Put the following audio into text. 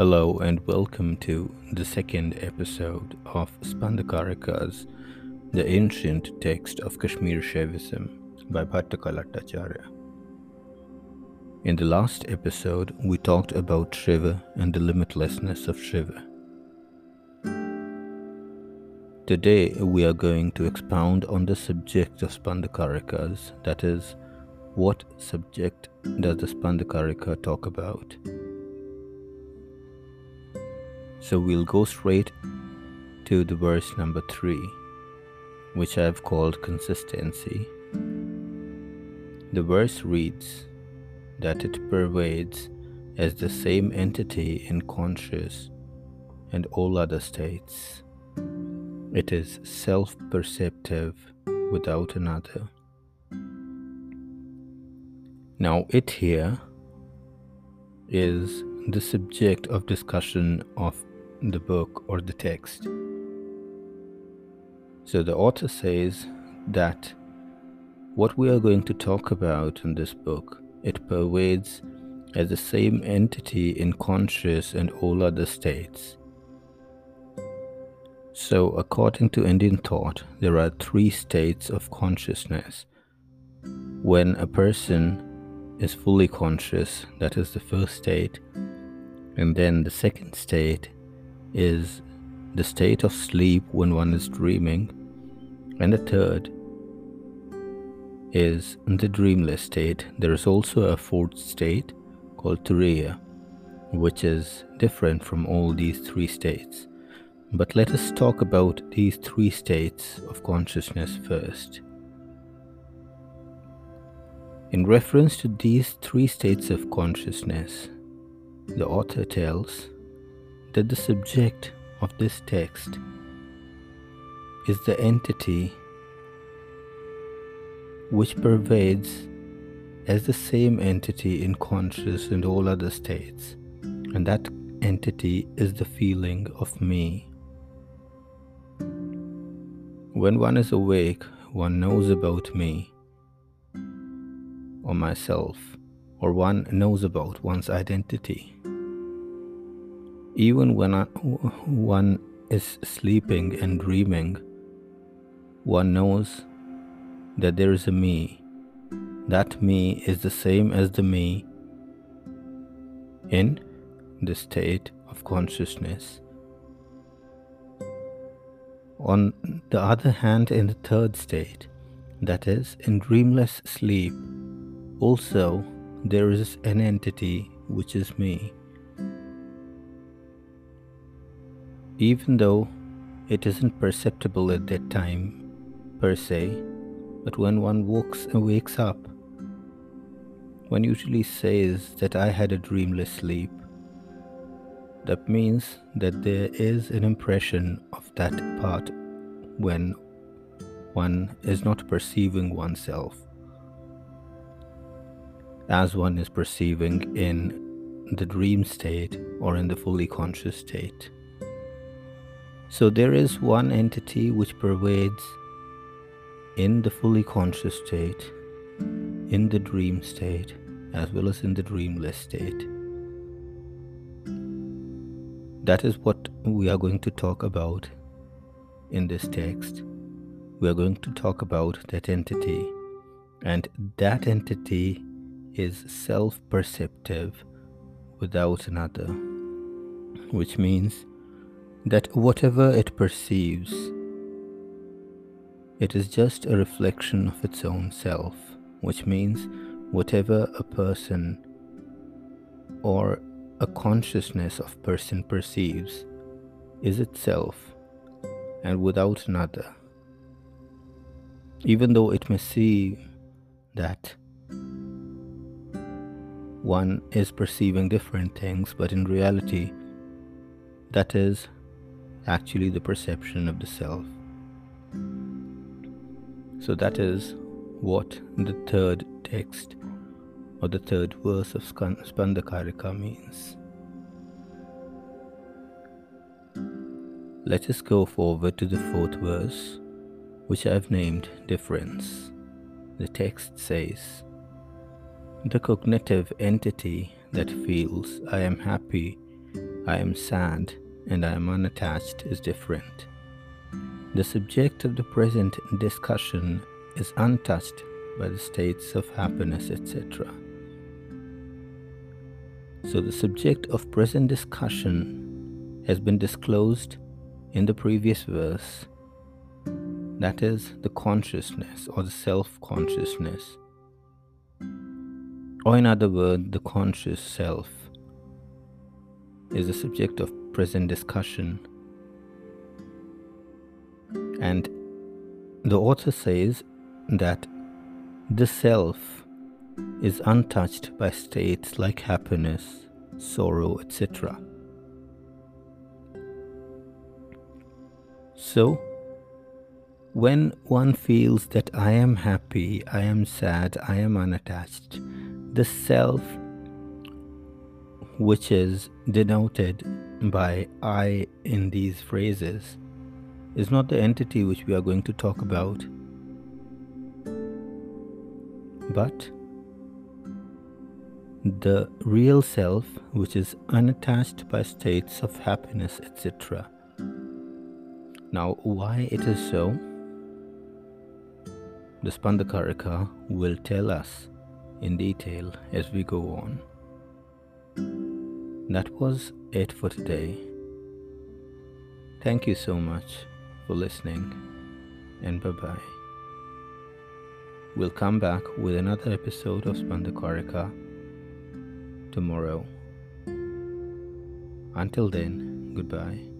Hello and welcome to the second episode of Spandakarikas, the ancient text of Kashmir Shaivism by Bhattakala In the last episode, we talked about Shiva and the limitlessness of Shiva. Today, we are going to expound on the subject of Spandakarikas, that is, what subject does the Spandakarika talk about? So we'll go straight to the verse number 3, which I have called consistency. The verse reads that it pervades as the same entity in conscious and all other states. It is self perceptive without another. Now, it here is the subject of discussion of the book or the text. So the author says that what we are going to talk about in this book, it pervades as the same entity in conscious and all other states. So, according to Indian thought, there are three states of consciousness. When a person is fully conscious, that is the first state, and then the second state is the state of sleep when one is dreaming, and the third is the dreamless state. There is also a fourth state called Turiya, which is different from all these three states. But let us talk about these three states of consciousness first. In reference to these three states of consciousness, the author tells that the subject of this text is the entity which pervades as the same entity in conscious and all other states, and that entity is the feeling of me. When one is awake, one knows about me or myself, or one knows about one's identity even when one is sleeping and dreaming, one knows that there is a me. That me is the same as the me in the state of consciousness. On the other hand, in the third state, that is, in dreamless sleep, also there is an entity which is me. Even though it isn't perceptible at that time per se, but when one walks and wakes up, one usually says that I had a dreamless sleep. That means that there is an impression of that part when one is not perceiving oneself as one is perceiving in the dream state or in the fully conscious state. So there is one entity which pervades in the fully conscious state, in the dream state, as well as in the dreamless state. That is what we are going to talk about in this text. We are going to talk about that entity, and that entity is self perceptive without another, which means that whatever it perceives, it is just a reflection of its own self, which means whatever a person or a consciousness of person perceives is itself and without another. Even though it may seem that one is perceiving different things, but in reality, that is actually the perception of the self. So that is what the third text or the third verse of Spandakarika means. Let us go forward to the fourth verse, which I have named Difference. The text says, The cognitive entity that feels I am happy I am sad and I am unattached is different. The subject of the present discussion is untouched by the states of happiness, etc. So, the subject of present discussion has been disclosed in the previous verse that is, the consciousness or the self consciousness. Or, in other words, the conscious self is the subject of present discussion. And the author says that the self is untouched by states like happiness, sorrow, etc. So, when one feels that I am happy, I am sad, I am unattached, the self, which is denoted by I in these phrases, is not the entity which we are going to talk about, but the real self, which is unattached by states of happiness, etc. Now, why it is so? The Spandakarika will tell us in detail as we go on. That was it for today. Thank you so much for listening and bye bye. We'll come back with another episode of Spandakarika tomorrow. Until then, goodbye.